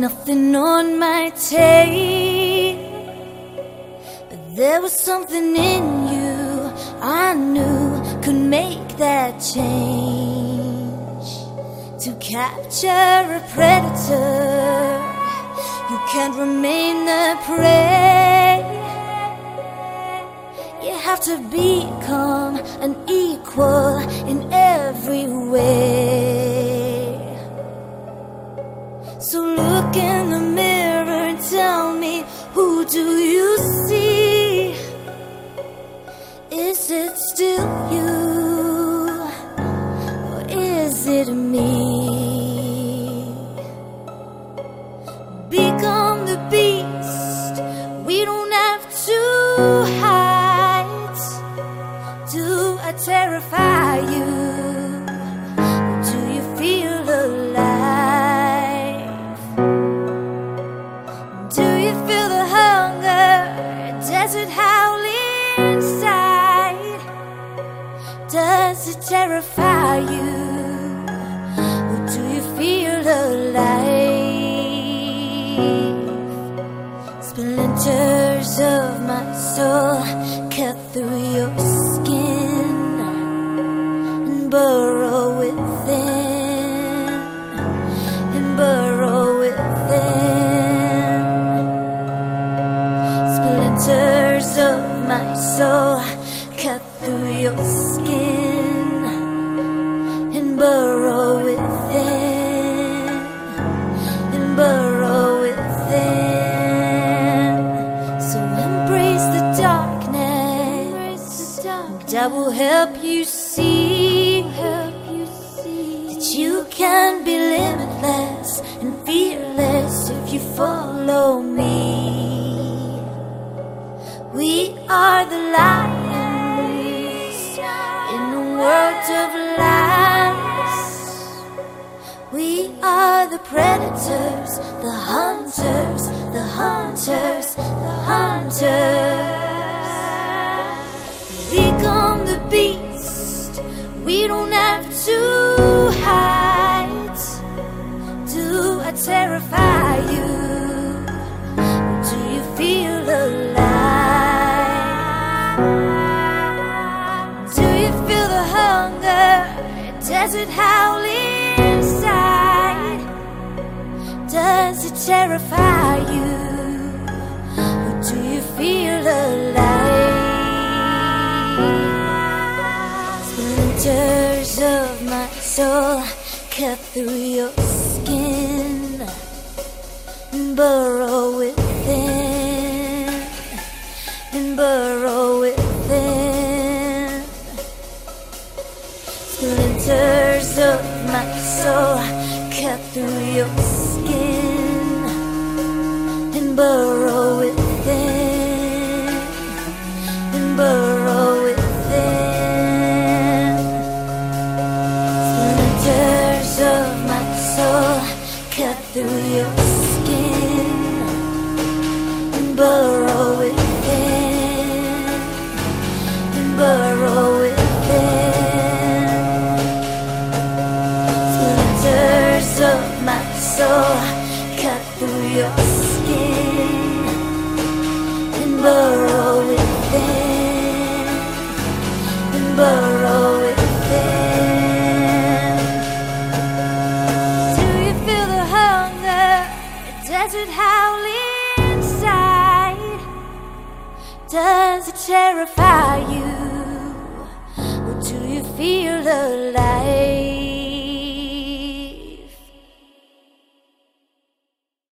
nothing on my tape. But there was something in you I knew could make that change. To capture a predator, you can't remain the prey. You have to become an equal in every way. Look in the mirror and tell me who do you see? Is it still you? Or is it me? Become the beast. We don't have to hide. Do I terrify you? Does it howl inside? Does it terrify you? Or do you feel alive? Splinters of my soul cut through your skin and burrow within, and burrow within. Of my soul cut through your skin and burrow within, and burrow within. So embrace the darkness. That will help you see that you can be limitless are the lions in a world of lies. We are the predators, the hunters, the hunters, the hunters. Does it howl inside? Does it terrify you? Or do you feel alive? Splinters of my soul cut through your skin burrow within, Splinters of my soul cut through your skin and burrow within, and burrow within. Splinters of my soul cut through your skin and burrow of my soul cut through your skin and burrow within, and burrow within. Do you feel the hunger? Does it howl inside? Does it terrify you? Or do you feel alive?